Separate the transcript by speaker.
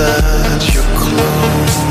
Speaker 1: that you're closer